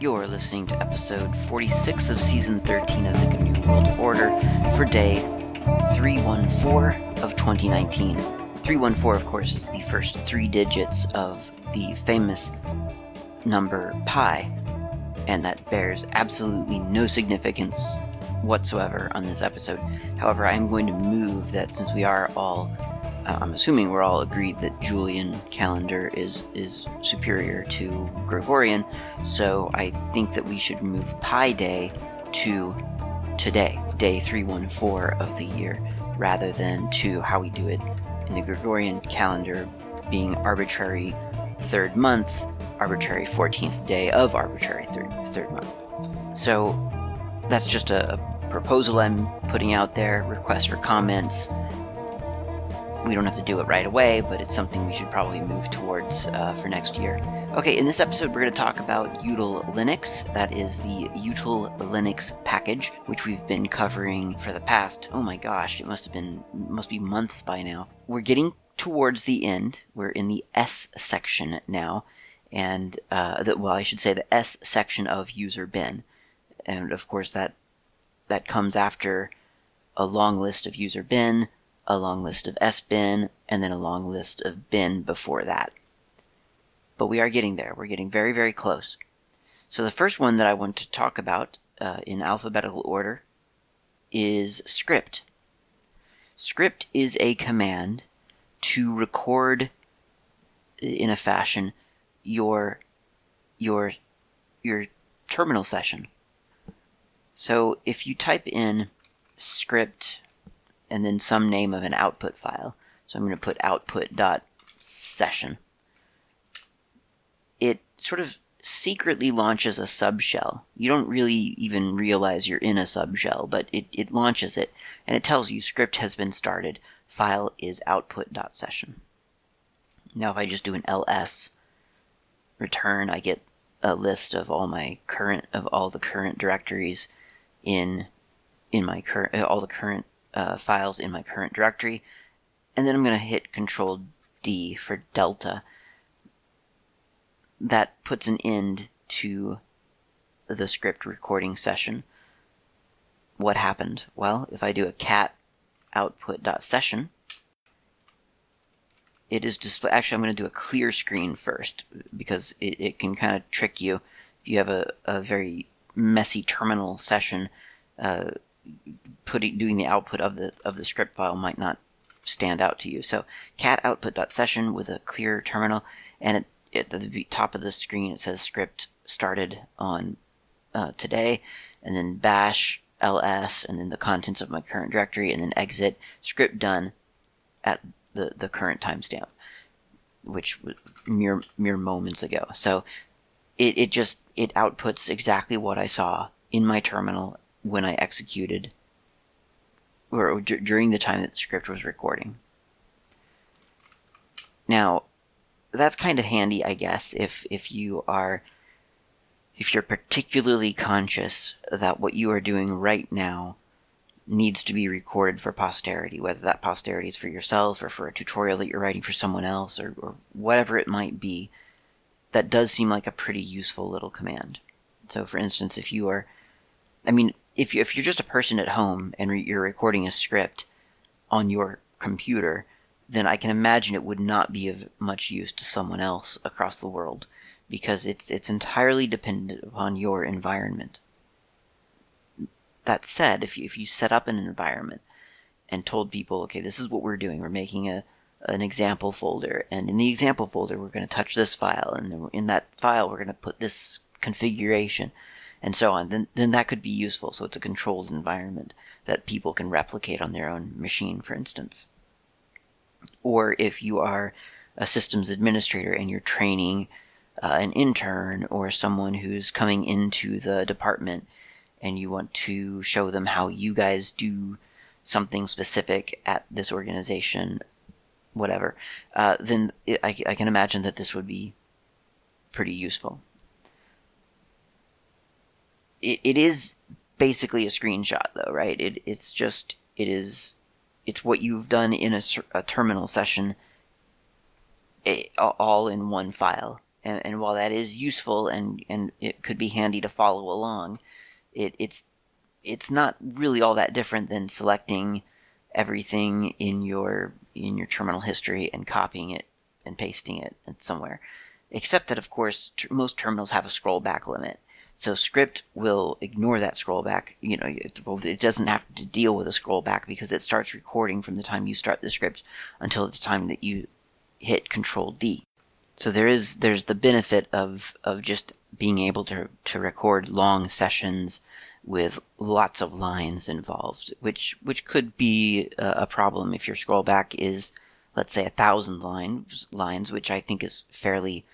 You're listening to episode 46 of season 13 of the GNU World Order for day 314 of 2019. 314, of course, is the first three digits of the famous number pi, and that bears absolutely no significance whatsoever on this episode. However, I'm going to move that since we are all uh, I'm assuming we're all agreed that Julian calendar is is superior to Gregorian, so I think that we should move Pi Day to today, day 314 of the year, rather than to how we do it in the Gregorian calendar, being arbitrary third month, arbitrary 14th day of arbitrary third third month. So that's just a, a proposal I'm putting out there. Request for comments we don't have to do it right away, but it's something we should probably move towards uh, for next year. Okay, in this episode, we're going to talk about util Linux. That is the util Linux package, which we've been covering for the past, oh my gosh, it must have been, must be months by now. We're getting towards the end. We're in the S section now. And, uh, the, well, I should say the S section of user bin. And of course, that, that comes after a long list of user bin, a long list of S bin, and then a long list of bin before that. But we are getting there. We're getting very, very close. So the first one that I want to talk about uh, in alphabetical order is script. Script is a command to record in a fashion your your your terminal session. So if you type in script and then some name of an output file. So I'm going to put output.session. It sort of secretly launches a subshell. You don't really even realize you're in a subshell, but it, it launches it, and it tells you script has been started. File is output.session. Now if I just do an ls return, I get a list of all my current of all the current directories in in my current all the current uh, files in my current directory. And then I'm going to hit Control D for Delta. That puts an end to the script recording session. What happened? Well, if I do a cat output.session, it is display. Actually, I'm going to do a clear screen first because it, it can kind of trick you. If you have a, a very messy terminal session, uh, putting doing the output of the of the script file might not stand out to you. So cat output.session with a clear terminal, and at the top of the screen it says script started on uh, today, and then bash ls, and then the contents of my current directory, and then exit script done at the the current timestamp, which was mere mere moments ago. So it, it just it outputs exactly what I saw in my terminal when I executed, or d- during the time that the script was recording. Now, that's kind of handy, I guess, if if you are if you're particularly conscious that what you are doing right now needs to be recorded for posterity, whether that posterity is for yourself or for a tutorial that you're writing for someone else or, or whatever it might be, that does seem like a pretty useful little command. So, for instance, if you are, I mean, if you, if you're just a person at home and re- you're recording a script on your computer, then I can imagine it would not be of much use to someone else across the world because it's it's entirely dependent upon your environment. That said, if you, if you set up an environment and told people, okay, this is what we're doing, we're making a an example folder, and in the example folder we're going to touch this file, and in that file we're going to put this configuration and so on, then, then that could be useful. So it's a controlled environment that people can replicate on their own machine, for instance. Or if you are a systems administrator and you're training uh, an intern or someone who's coming into the department and you want to show them how you guys do something specific at this organization, whatever, uh, then it, I, I can imagine that this would be pretty useful it, it is basically a screenshot though, right? It, it's just it is it's what you've done in a, a terminal session, all in one file, And, and while that is useful and, and it could be handy to follow along, it, it's it's not really all that different than selecting everything in your in your terminal history and copying it and pasting it somewhere. Except that, of course, most terminals have a scroll back limit. So script will ignore that scroll back. You know, it, doesn't have to deal with a scroll back because it starts recording from the time you start the script until the time that you hit Control D. So there is there's the benefit of of just being able to to record long sessions with lots of lines involved, which which could be a problem if your scroll back is, let's say, a thousand lines lines, which I think is fairly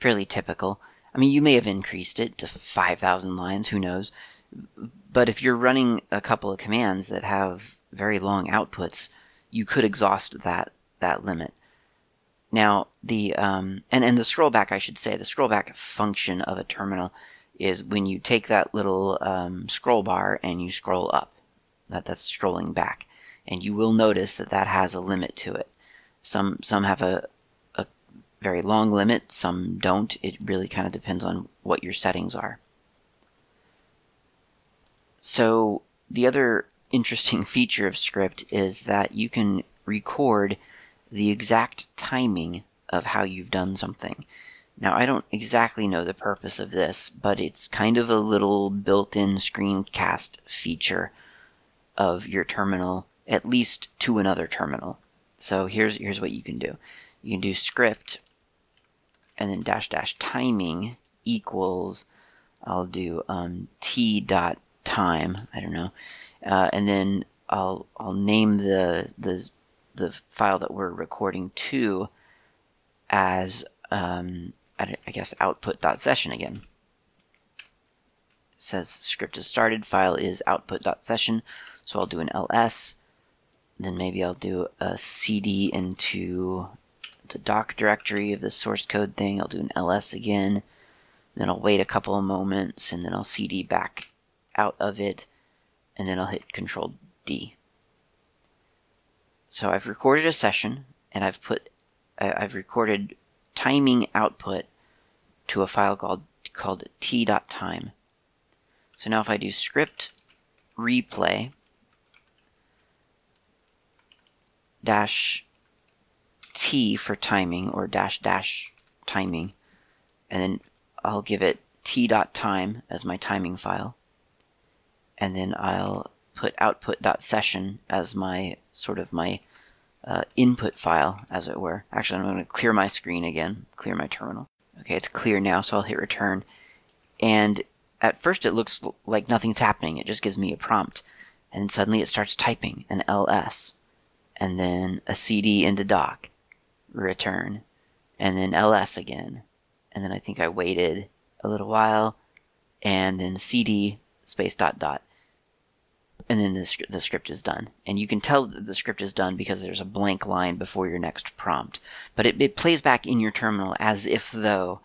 fairly typical. I mean, you may have increased it to 5,000 lines, who knows? But if you're running a couple of commands that have very long outputs, you could exhaust that that limit. Now, the um, and and the scrollback, I should say, the scrollback function of a terminal is when you take that little um, scroll bar and you scroll up. That that's scrolling back, and you will notice that that has a limit to it. Some some have a very long limit, some don't. It really kind of depends on what your settings are. So the other interesting feature of script is that you can record the exact timing of how you've done something. Now, I don't exactly know the purpose of this, but it's kind of a little built-in screencast feature of your terminal, at least to another terminal. So here's here's what you can do. You can do script and then dash dash timing equals I'll do um, t dot time I don't know. Uh, and then I'll I'll name the the the file that we're recording to as um, I, I guess output dot session again. It says script is started file is output dot session so I'll do an ls then maybe I'll do a cd into the doc directory of the source code thing. I'll do an ls again. Then I'll wait a couple of moments and then I'll cd back out of it and then I'll hit control D. So I've recorded a session and I've put I've recorded timing output to a file called called t.time. So now if I do script replay dash T for timing or dash dash timing. And then I'll give it t.time as my timing file. And then I'll put output.session as my sort of my uh, input file, as it were. Actually, I'm going to clear my screen again, clear my terminal. Okay, it's clear now, so I'll hit return. And at first it looks like nothing's happening. It just gives me a prompt. And then suddenly it starts typing an ls, and then a cd into doc, return, and then ls again. And then I think I waited a little while, and then cd space dot dot. And then the, the script is done. And you can tell that the script is done because there's a blank line before your next prompt. But it, it plays back in your terminal as if though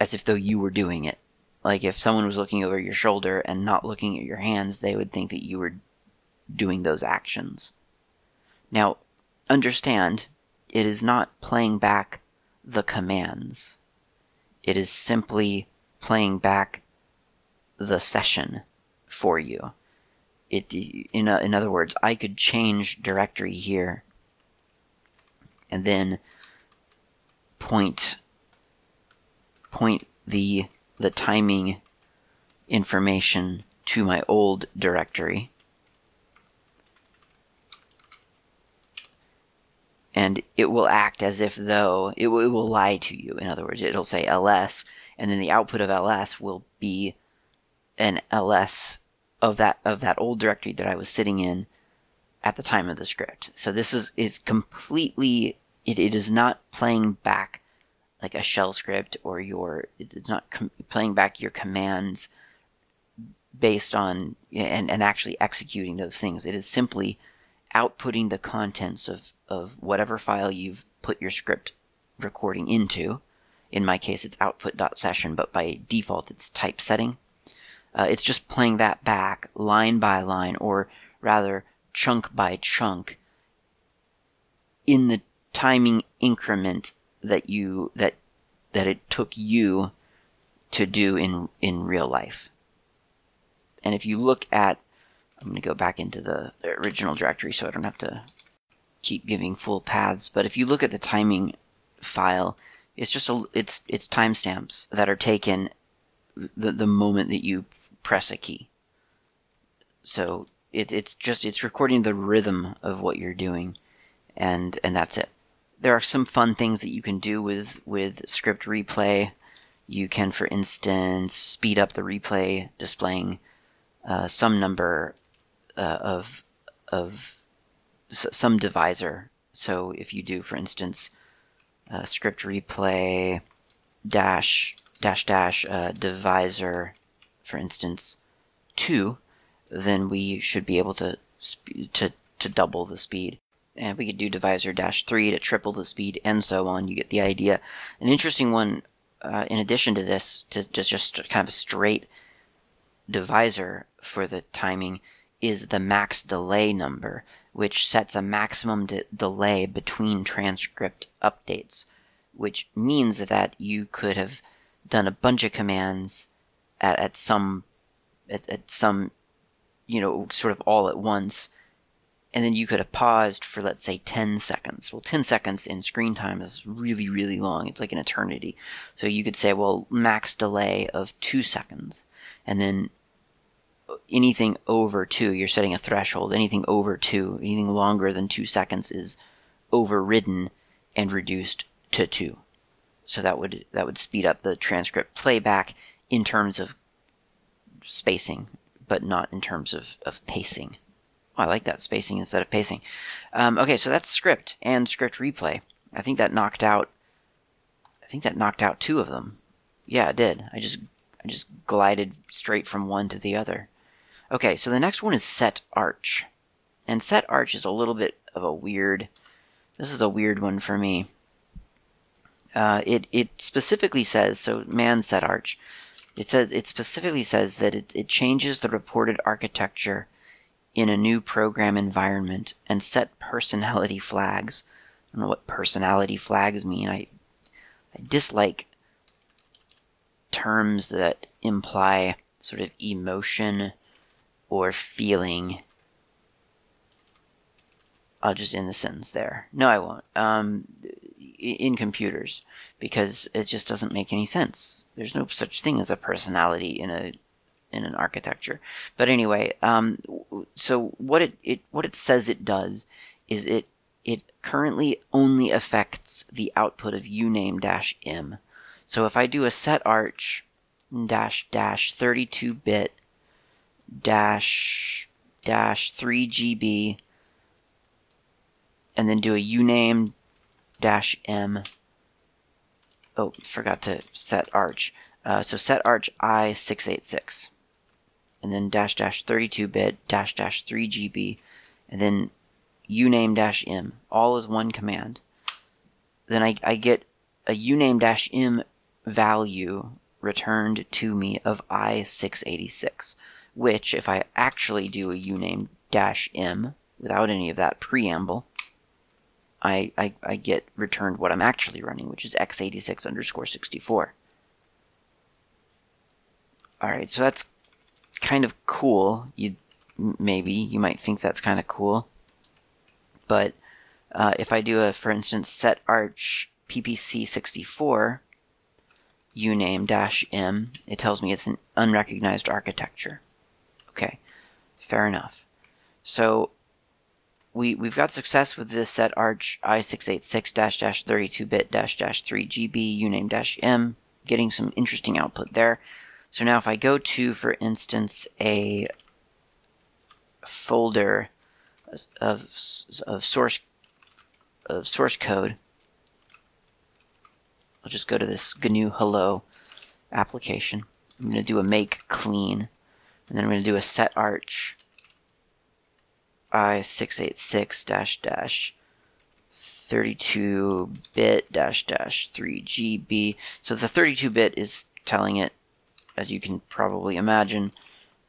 as if though you were doing it. Like if someone was looking over your shoulder and not looking at your hands, they would think that you were doing those actions. Now, understand it is not playing back the commands. It is simply playing back the session for you. It, in, a, in other words, I could change directory here and then point point the the timing information to my old directory and it will act as if though it, will, it will lie to you. In other words, it'll say ls, and then the output of ls will be an ls of that of that old directory that I was sitting in at the time of the script. So this is is completely it, it is not playing back like a shell script or your it's not com- playing back your commands based on and, and actually executing those things. It is simply outputting the contents of, of whatever file you've put your script recording into. In my case, it's output.session, but by default, it's typescript. Uh, it's just playing that back line by line, or rather, chunk by chunk, in the timing increment that you that that it took you to do in in real life. And if you look at, I'm going to go back into the original directory so I don't have to keep giving full paths. But if you look at the timing file, it's just a it's it's timestamps that are taken the the moment that you press a key. So it, it's just it's recording the rhythm of what you're doing, and and that's it. There are some fun things that you can do with with script replay. You can, for instance, speed up the replay, displaying uh, some number uh, of of some divisor. So if you do, for instance, uh, script replay dash dash dash uh, divisor, for instance, two, then we should be able to to to double the speed. And we could do divisor dash three to triple the speed, and so on. You get the idea. An interesting one, uh, in addition to this, to, to just kind of a straight divisor for the timing, is the max delay number, which sets a maximum de- delay between transcript updates, which means that you could have done a bunch of commands at, at some at, at some you know sort of all at once and then you could have paused for let's say 10 seconds. Well 10 seconds in screen time is really really long. It's like an eternity. So you could say well max delay of 2 seconds and then anything over two, you're setting a threshold. Anything over two, anything longer than two seconds is overridden and reduced to two. So that would that would speed up the transcript playback in terms of spacing, but not in terms of, of pacing. Oh, I like that spacing instead of pacing. Um, okay, so that's script and script replay. I think that knocked out. I think that knocked out two of them. Yeah, it did. I just I just glided straight from one to the other. Okay, so the next one is set arch. And set arch is a little bit of a weird, this is a weird one for me. Uh, it, it specifically says, so man set arch, it says, it specifically says that it, it changes the reported architecture in a new program environment and set personality flags. I don't know what personality flags mean. I, I dislike terms that imply sort of emotion or feeling. I'll just end the sentence there. No, I won't. Um, in computers, because it just doesn't make any sense. There's no such thing as a personality in a in an architecture. But anyway, um, so what it, it what it says it does is it it currently only affects the output of uname m. So if I do a set arch dash dash 32 bit dash dash 3 GB and then do a uname dash m. Oh, forgot to set arch. Uh, so set arch i686 and then dash dash 32 bit dash dash 3 GB and then uname dash m all is one command. Then I, I get a uname dash m value returned to me of i686 which if I actually do a uname dash m without any of that preamble, I, I, I get returned what I'm actually running, which is x86 underscore 64. Alright, so that's kind of cool. You Maybe, you might think that's kind of cool. But uh, if I do a, for instance, set arch ppc64 uname dash m, it tells me it's an unrecognized architecture. Okay, fair enough. So we, we've got success with this set arch i686-32-bit 3GB uname m, getting some interesting output there. So now if I go to, for instance, a folder of, of source of source code, I'll just go to this GNU Hello application. I'm going to do a make clean. And then I'm going to do a set arch i686 dash dash 32 bit dash dash 3 GB. So the 32 bit is telling it, as you can probably imagine,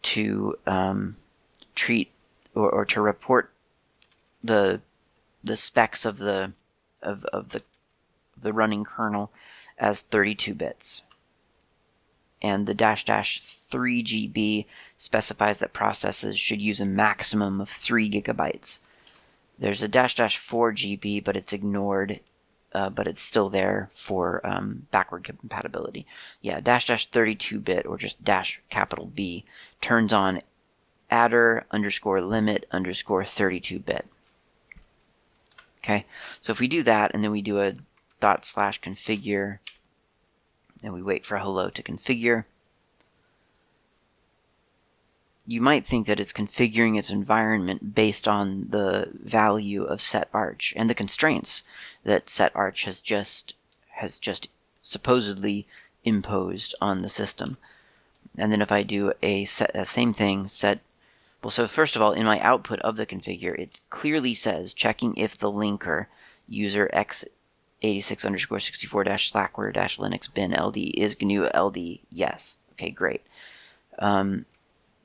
to um, treat or, or to report the the specs of the of, of the the running kernel as 32 bits. And the dash dash 3 GB specifies that processes should use a maximum of 3 gigabytes. There's a dash dash 4 GB, but it's ignored, uh, but it's still there for um, backward compatibility. Yeah, dash dash 32 bit or just dash capital B turns on adder underscore limit underscore 32 bit. Okay, so if we do that and then we do a dot slash configure and we wait for hello to configure, you might think that it's configuring its environment based on the value of set arch and the constraints that set arch has just has just supposedly imposed on the system. And then if I do a, set, a same thing, set well, so first of all, in my output of the configure, it clearly says checking if the linker user x86 underscore 64 dash slackware dash linux bin ld is GNU LD. Yes. Okay, great. Um,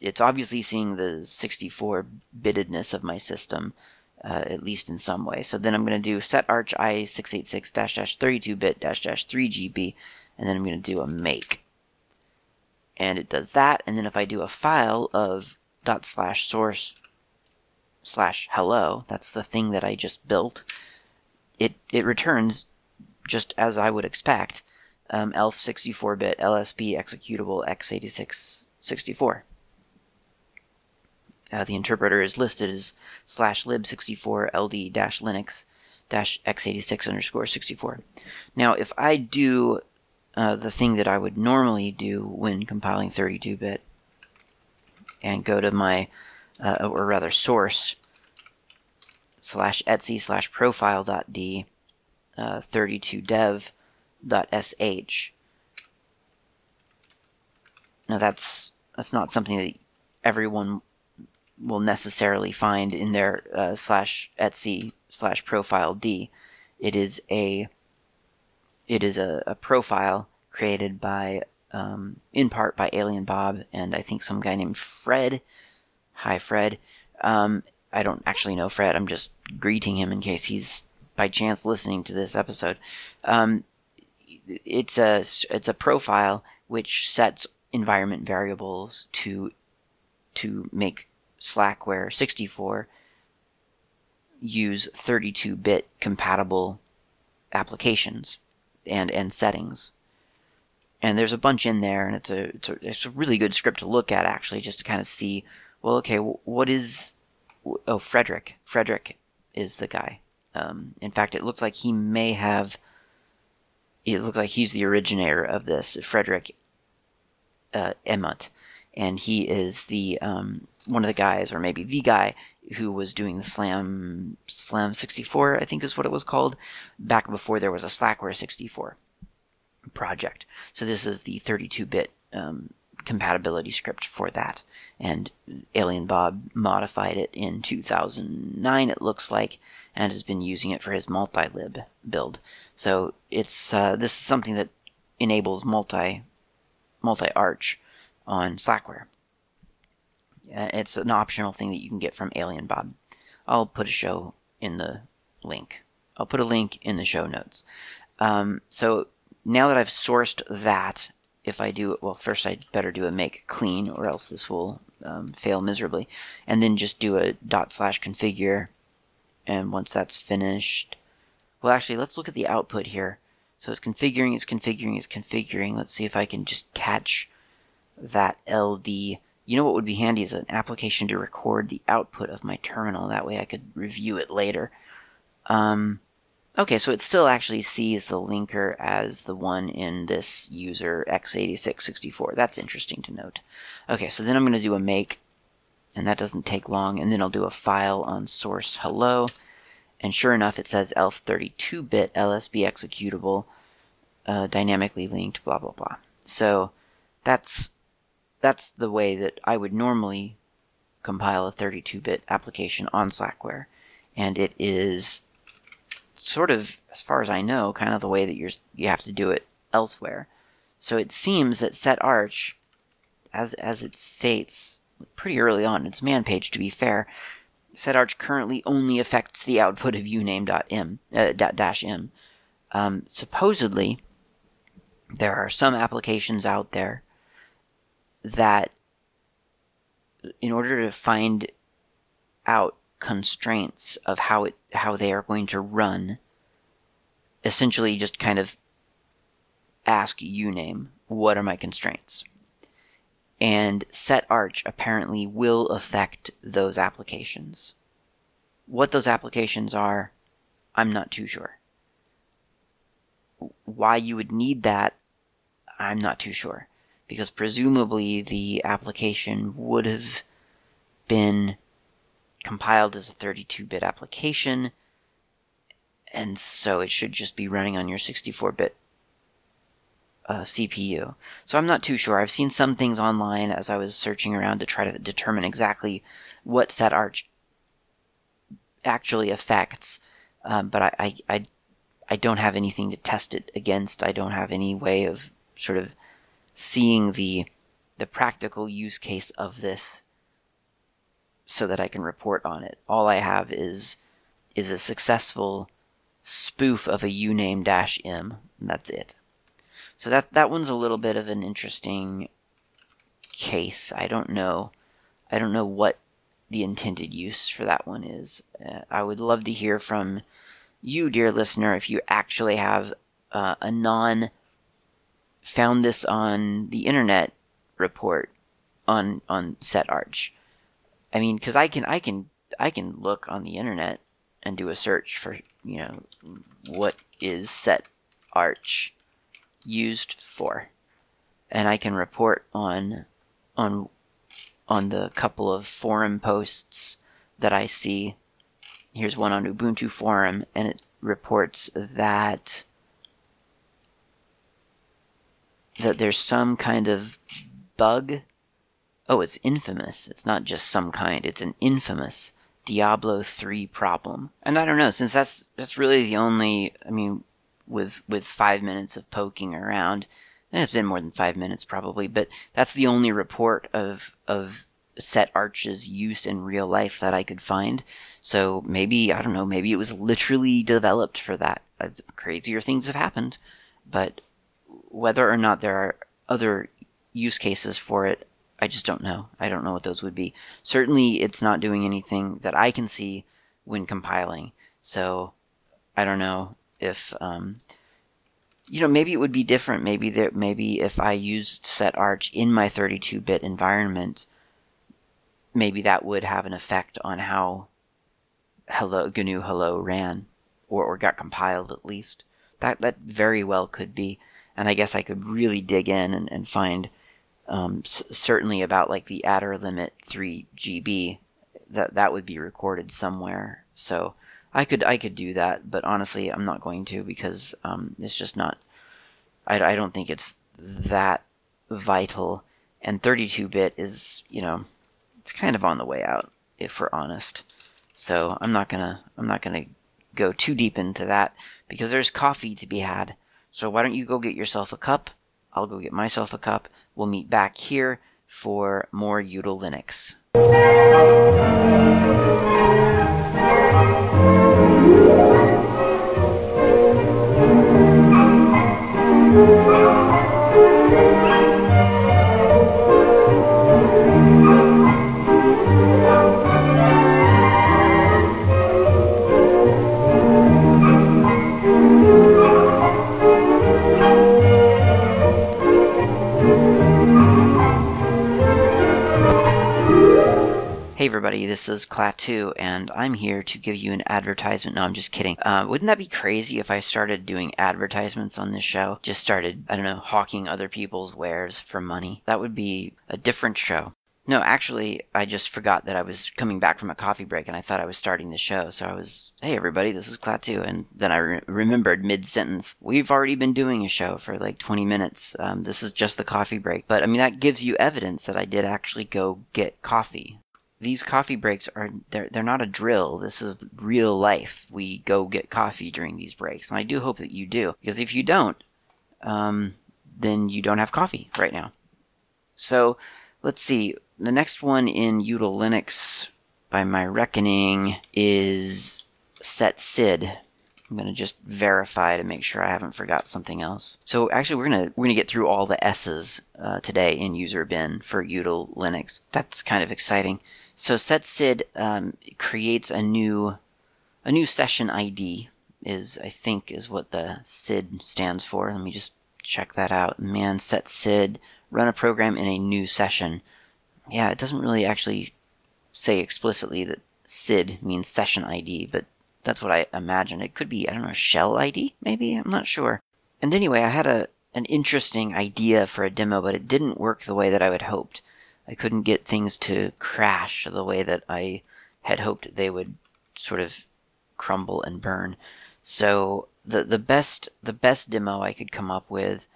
it's obviously seeing the 64 bitedness of my system, uh, at least in some way. So then I'm going to do set arch i686 dash dash 32 bit dash dash 3 GB, and then I'm going to do a make. And it does that, and then if I do a file of dot slash source slash hello, that's the thing that I just built, it, it returns just as I would expect, um, ELF 64-bit LSB executable x86 64. Uh, the interpreter is listed as slash lib64 ld dash linux dash x86 underscore 64. Now, if I do uh, the thing that I would normally do when compiling 32-bit and go to my, uh, or rather source, slash etsy slash profile dot d uh, 32 dev dot sh. Now that's that's not something that everyone will necessarily find in their uh, slash etsy slash profile d. It is a it is a, a profile created by um, in part by Alien Bob and I think some guy named Fred. Hi, Fred. Um, I don't actually know Fred. I'm just greeting him in case he's by chance listening to this episode. Um, it's a it's a profile which sets environment variables to to make Slackware 64 use 32-bit compatible applications and and settings and there's a bunch in there, and it's a, it's a it's a really good script to look at actually, just to kind of see, well, okay, what is oh Frederick Frederick is the guy. Um, in fact, it looks like he may have. It looks like he's the originator of this, Frederick uh, Emmott, and he is the um, one of the guys, or maybe the guy who was doing the Slam Slam 64, I think is what it was called, back before there was a Slackware 64 project. So this is the 32-bit um, compatibility script for that. And Alien Bob modified it in 2009, it looks like, and has been using it for his multi-lib build. So it's uh, this is something that enables multi multi arch on Slackware. It's an optional thing that you can get from Alien Bob. I'll put a show in the link. I'll put a link in the show notes. Um, so now that I've sourced that, if I do well, first I'd better do a make clean, or else this will um, fail miserably. And then just do a dot slash configure. And once that's finished, well, actually, let's look at the output here. So it's configuring, it's configuring, it's configuring. Let's see if I can just catch that LD. You know what would be handy is an application to record the output of my terminal. That way I could review it later. Um, Okay, so it still actually sees the linker as the one in this user x8664. That's interesting to note. Okay, so then I'm going to do a make, and that doesn't take long, and then I'll do a file on source hello, and sure enough, it says ELF 32-bit LSB executable, uh, dynamically linked, blah, blah, blah. So that's, that's the way that I would normally compile a 32-bit application on Slackware, and it is sort of, as far as I know, kind of the way that you're you have to do it elsewhere. So it seems that set arch, as as it states pretty early on its man page, to be fair, set arch currently only affects the output of uname.m uh, dash m. Um, supposedly, there are some applications out there that, in order to find out constraints of how it how they are going to run, essentially just kind of ask uname what are my constraints? And set arch apparently will affect those applications. What those applications are i'm not too sure. Why you would need that i'm not too sure. Because presumably the application would have been compiled as a 32-bit application and so it should just be running on your 64-bit uh, CPU. So I'm not too sure. I've seen some things online as I was searching around to try to determine exactly what set arch actually affects, um, but I, I, I, I don't have anything to test it against. I don't have any way of sort of seeing the the practical use case of this so that I can report on it. All I have is is a successful spoof of a uname dash m. And that's it. So that that one's a little bit of an interesting case. I don't know. I don't know what the intended use for that one is. Uh, I would love to hear from you, dear listener, if you actually have uh, a non found this on the internet report on on set setarch. I mean, because I can I can I can look on the internet and do a search for you know what is set arch used for. And I can report on on on the couple of forum posts that I see. Here's one on Ubuntu forum and it reports that that there's some kind of bug oh it's infamous it's not just some kind it's an infamous Diablo 3 problem. And I don't know, since that's that's really the only I mean with with 5 minutes of poking around, and it's been more than 5 minutes probably, but that's the only report of of set arches use in real life that I could find. So maybe I don't know, maybe it was literally developed for that. Uh, crazier things have happened, but whether or not there are other use cases for it, I just don't know. I don't know what those would be. Certainly, it's not doing anything that I can see when compiling. So I don't know if um, you know maybe it would be different. Maybe there maybe if I used setarch in my 32-bit environment, maybe that would have an effect on how hello GNU Hello ran or, or got compiled at least. That that very well could be. And I guess I could really dig in and, and find um, s- certainly about like the adder limit 3 GB that that would be recorded somewhere. So I could I could do that, but honestly, I'm not going to because um, it's just not. I, I don't think it's that vital. And 32-bit is you know it's kind of on the way out if we're honest. So I'm not gonna I'm not gonna go too deep into that because there's coffee to be had. So why don't you go get yourself a cup? I'll go get myself a cup. We'll meet back here for more Util Linux. Everybody, this is Klaatu, and I'm here to give you an advertisement. No, I'm just kidding. Uh, wouldn't that be crazy if I started doing advertisements on this show? Just started, I don't know, hawking other people's wares for money? That would be a different show. No, actually, I just forgot that I was coming back from a coffee break and I thought I was starting the show. So I was, hey everybody, this is Klaatu. And then I re- remembered mid sentence, we've already been doing a show for like 20 minutes. Um, this is just the coffee break. But I mean, that gives you evidence that I did actually go get coffee these coffee breaks are they're, they're not a drill this is real life we go get coffee during these breaks and i do hope that you do because if you don't um, then you don't have coffee right now so let's see the next one in util linux by my reckoning is set sid I'm gonna just verify to make sure I haven't forgot something else. So actually, we're gonna we're gonna get through all the S's uh, today in user bin for util Linux. That's kind of exciting. So setsid um, creates a new a new session ID is I think is what the SID stands for. Let me just check that out. Man setsid run a program in a new session. Yeah, it doesn't really actually say explicitly that SID means session ID, but that's what I imagine. It could be, I don't know, shell ID, maybe? I'm not sure. And anyway, I had a an interesting idea for a demo, but it didn't work the way that I had hoped. I couldn't get things to crash the way that I had hoped they would sort of crumble and burn. So the the best the best demo I could come up with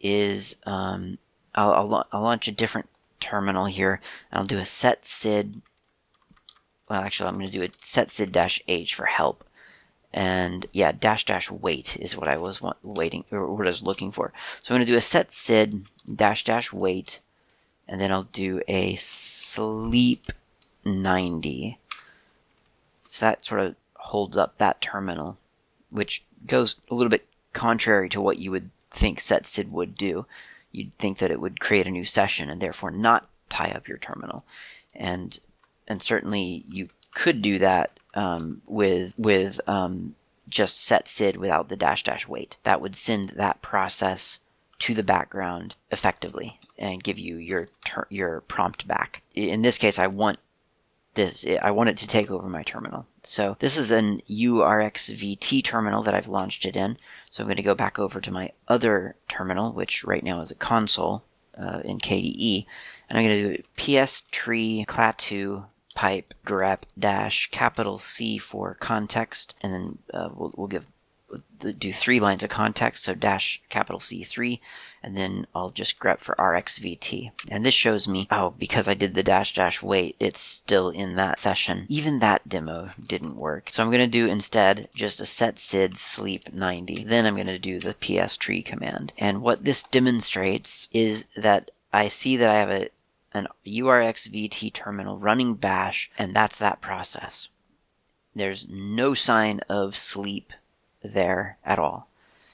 is um, I'll, I'll, I'll launch a different terminal here. I'll do a setsid well, actually, I'm going to do a setsid dash h for help. And yeah, dash dash wait is what I was waiting or what I was looking for. So I'm going to do a setsid dash dash wait, and then I'll do a sleep 90. So that sort of holds up that terminal, which goes a little bit contrary to what you would think setsid would do. You'd think that it would create a new session and therefore not tie up your terminal. And and certainly you could do that um, with with um, just setsid without the dash dash wait. That would send that process to the background effectively and give you your your prompt back. In this case, I want this I want it to take over my terminal. So this is an URXVT terminal that I've launched it in. So I'm going to go back over to my other terminal, which right now is a console uh, in KDE, and I'm going to do ps tree klaatu pipe grep dash capital C for context, and then uh, we'll, we'll give do three lines of context, so dash capital C3, and then I'll just grep for RXVT. And this shows me, oh, because I did the dash dash wait, it's still in that session. Even that demo didn't work. So I'm going to do instead just a setsid sleep 90. Then I'm going to do the ps tree command. And what this demonstrates is that I see that I have a an URXVT terminal running bash, and that's that process. There's no sign of sleep there at all.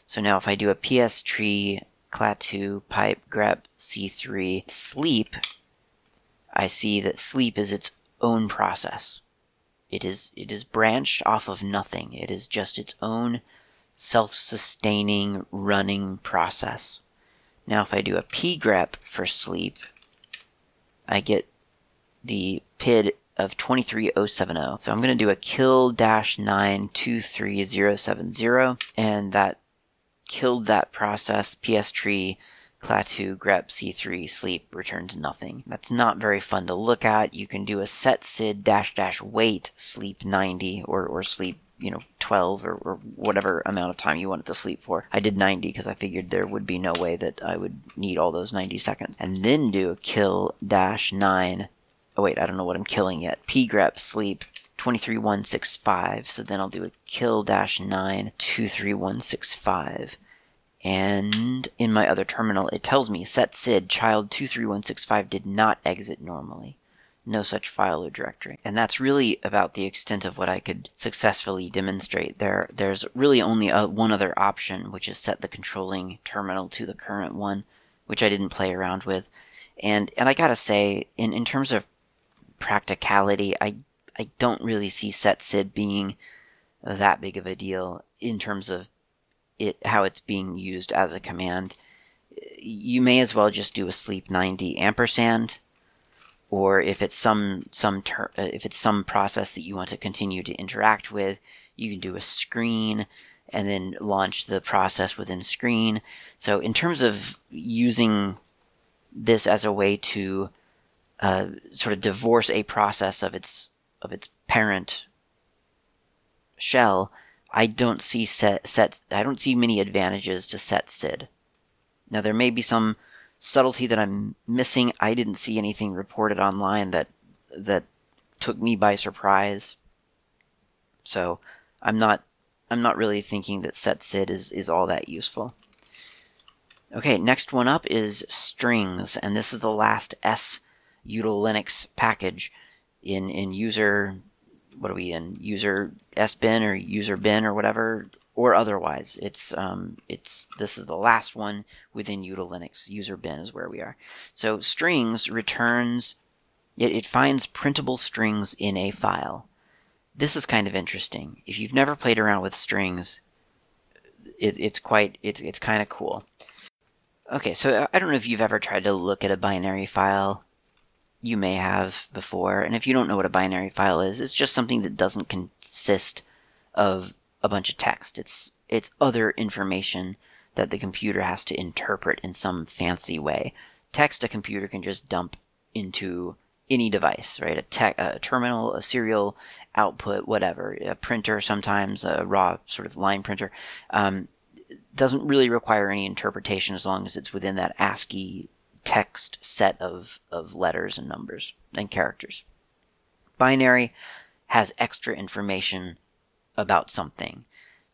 So now if I do a PS tree klaatu pipe grep c3 sleep, I see that sleep is its own process. It is it is branched off of nothing. It is just its own self-sustaining running process. Now if I do a pgrep for sleep, I get the PID of 23070. So I'm going to do a kill dash 923070 and that killed that process ps tree klaatu grep c3 sleep returns nothing. That's not very fun to look at. You can do a setsid dash dash wait sleep 90 or, or sleep you know 12 or, or, whatever amount of time you want it to sleep for. I did 90 because I figured there would be no way that I would need all those 90 seconds. And then do a kill dash 9. Oh wait, I don't know what I'm killing yet. pgrep sleep 23165. So then I'll do a kill dash 9 23165. And in my other terminal, it tells me set setsid child 23165 did not exit normally no such file or directory. And that's really about the extent of what I could successfully demonstrate. There, There's really only a, one other option, which is set the controlling terminal to the current one, which I didn't play around with. And, and I gotta say, in, in terms of practicality, I, I don't really see setsid being that big of a deal in terms of it how it's being used as a command. You may as well just do a sleep 90 ampersand or if it's some some ter- if it's some process that you want to continue to interact with, you can do a screen and then launch the process within screen. So in terms of using this as a way to uh, sort of divorce a process of its of its parent shell, I don't see set set I don't see many advantages to set SID. Now there may be some subtlety that I'm missing. I didn't see anything reported online that that took me by surprise. So I'm not I'm not really thinking that setsid is, is all that useful. Okay, next one up is strings, and this is the last S util Linux package in, in user what are we in user s bin or user bin or whatever or otherwise. It's um, it's this is the last one within util Linux. User bin is where we are. So strings returns it, it finds printable strings in a file. This is kind of interesting. If you've never played around with strings, it, it's quite it's it's kind of cool. Okay, so I don't know if you've ever tried to look at a binary file. You may have before, and if you don't know what a binary file is, it's just something that doesn't consist of a bunch of text. It's it's other information that the computer has to interpret in some fancy way. Text a computer can just dump into any device, right? A, te- a terminal, a serial output, whatever, a printer, sometimes a raw sort of line printer, um, doesn't really require any interpretation as long as it's within that ASCII text set of, of letters and numbers and characters. Binary has extra information about something.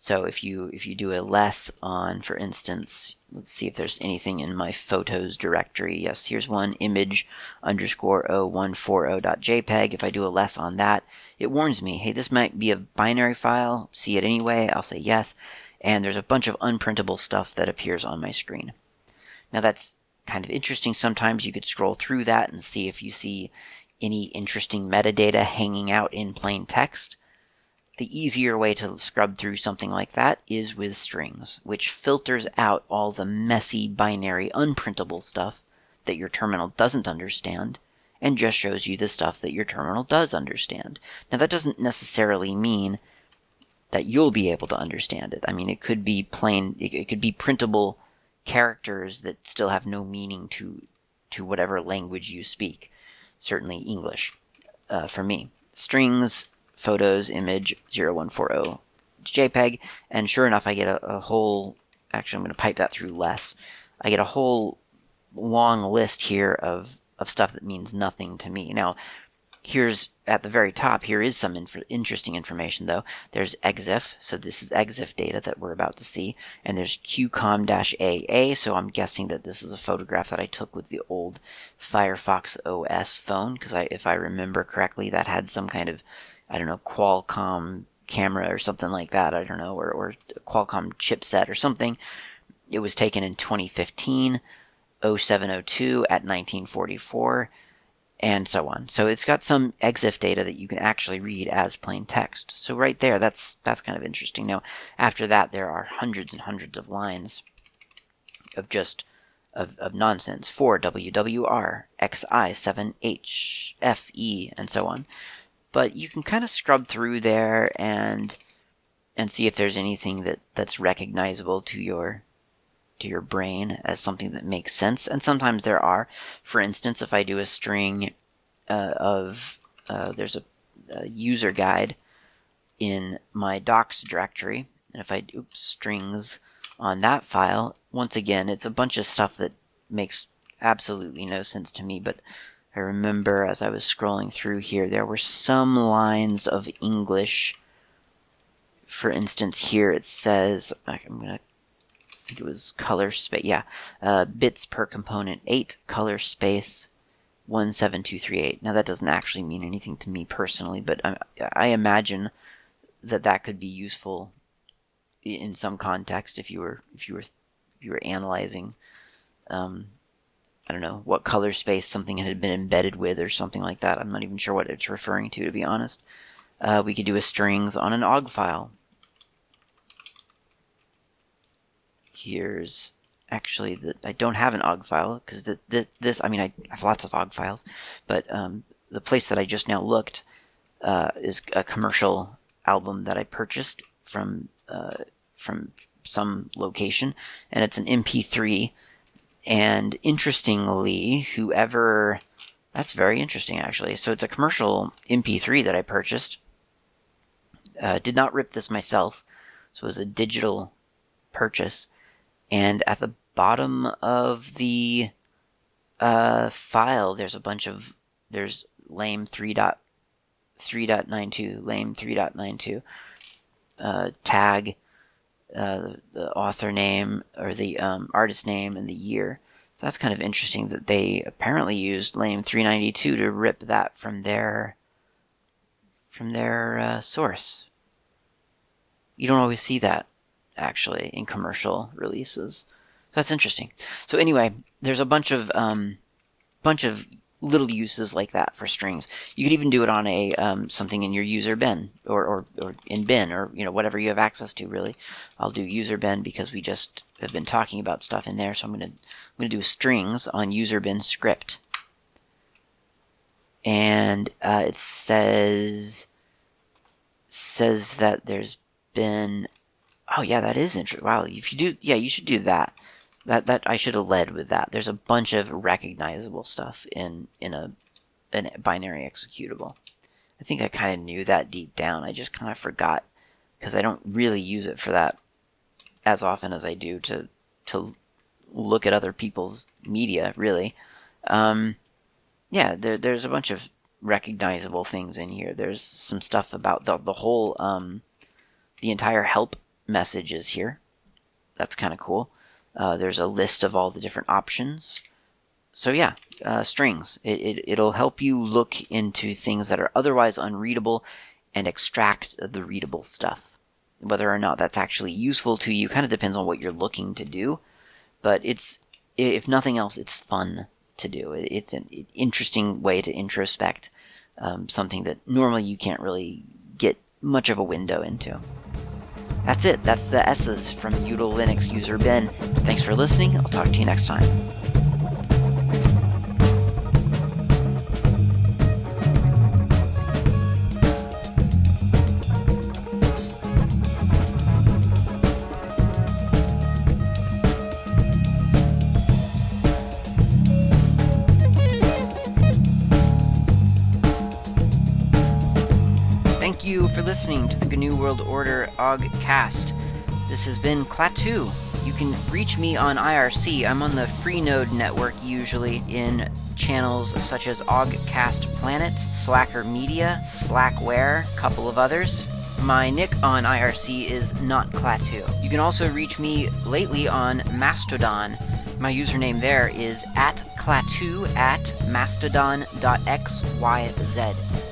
So if you if you do a less on, for instance, let's see if there's anything in my photos directory. Yes, here's one image underscore 0140.jpg. If I do a less on that, it warns me, hey, this might be a binary file. See it anyway. I'll say yes. And there's a bunch of unprintable stuff that appears on my screen. Now that's kind of interesting. Sometimes you could scroll through that and see if you see any interesting metadata hanging out in plain text. The easier way to scrub through something like that is with strings, which filters out all the messy binary unprintable stuff that your terminal doesn't understand and just shows you the stuff that your terminal does understand. Now that doesn't necessarily mean that you'll be able to understand it. I mean, it could be plain, it, could be printable characters that still have no meaning to to whatever language you speak. Certainly English uh, for me. Strings photos image 0140 JPEG, and sure enough, I get a, a whole. Actually, I'm going to pipe that through less. I get a whole long list here of of stuff that means nothing to me. Now, Here's at the very top, here is some inf interesting information though. There's EXIF, so this is EXIF data that we're about to see, and there's QCOM-AA, so I'm guessing that this is a photograph that I took with the old Firefox OS phone, because if I remember correctly, that had some kind of, I don't know, Qualcomm camera or something like that, I don't know, or, or Qualcomm chipset or something. It was taken in 2015, 0702 at 1944 and so on. So it's got some EXIF data that you can actually read as plain text. So right there, that's that's kind of interesting. Now, after that, there are hundreds and hundreds of lines of just of, of nonsense for WWR, XI7H, FE, and so on. But you can kind of scrub through there and and see if there's anything that, that's recognizable to your to your brain as something that makes sense. And sometimes there are. For instance, if I do a string uh, of, uh, there's a, a, user guide in my docs directory, and if I do strings on that file, once again, it's a bunch of stuff that makes absolutely no sense to me, but I remember as I was scrolling through here, there were some lines of English. For instance, here it says, I'm going to think it was color space. Yeah, uh, bits per component 8, color space 17238. Now that doesn't actually mean anything to me personally, but I, I imagine that that could be useful in some context if you were if you were if you were analyzing um, I don't know what color space something had been embedded with or something like that. I'm not even sure what it's referring to to be honest. Uh, we could do a strings on an OGG file. Here's actually that I don't have an OGG file because this, this, I mean, I have lots of OGG files, but um, the place that I just now looked uh, is a commercial album that I purchased from uh, from some location, and it's an MP3. And interestingly, whoever that's very interesting actually. So it's a commercial MP3 that I purchased. Uh, did not rip this myself, so it was a digital purchase and at the bottom of the uh, file, there's a bunch of there's lame 3.3.92, lame 3.92 uh, tag, uh, the author name or the um, artist name and the year. So that's kind of interesting that they apparently used lame 392 to rip that from their from their uh, source. You don't always see that actually in commercial releases. That's interesting. So anyway, there's a bunch of um, bunch of little uses like that for strings. You could even do it on a um, something in your user bin or, or, or in bin or you know whatever you have access to. Really, I'll do user bin because we just have been talking about stuff in there. So I'm gonna I'm gonna do strings on user bin script, and uh, it says says that there's been oh yeah that is interesting. Wow, if you do yeah you should do that. That that I should have led with that. There's a bunch of recognizable stuff in in a an binary executable. I think I kind of knew that deep down. I just kind of forgot because I don't really use it for that as often as I do to to look at other people's media. Really, um, yeah. There, there's a bunch of recognizable things in here. There's some stuff about the the whole um, the entire help message is here. That's kind of cool. Uh, there's a list of all the different options. So yeah, uh, strings. It, it, it'll help you look into things that are otherwise unreadable and extract the readable stuff. Whether or not that's actually useful to you kind of depends on what you're looking to do. But it's, if nothing else, it's fun to do. It's an interesting way to introspect um, something that normally you can't really get much of a window into. That's it. That's the S's from Util Linux user bin. Thanks for listening. I'll talk to you next time. Ogcast. This has been Klaatu. You can reach me on IRC. I'm on the Freenode network usually in channels such as Ogcast Planet, Slacker Media, Slackware, couple of others. My nick on IRC is not Klaatu. You can also reach me lately on Mastodon. My username there is at Klaatu at mastodon.xyz.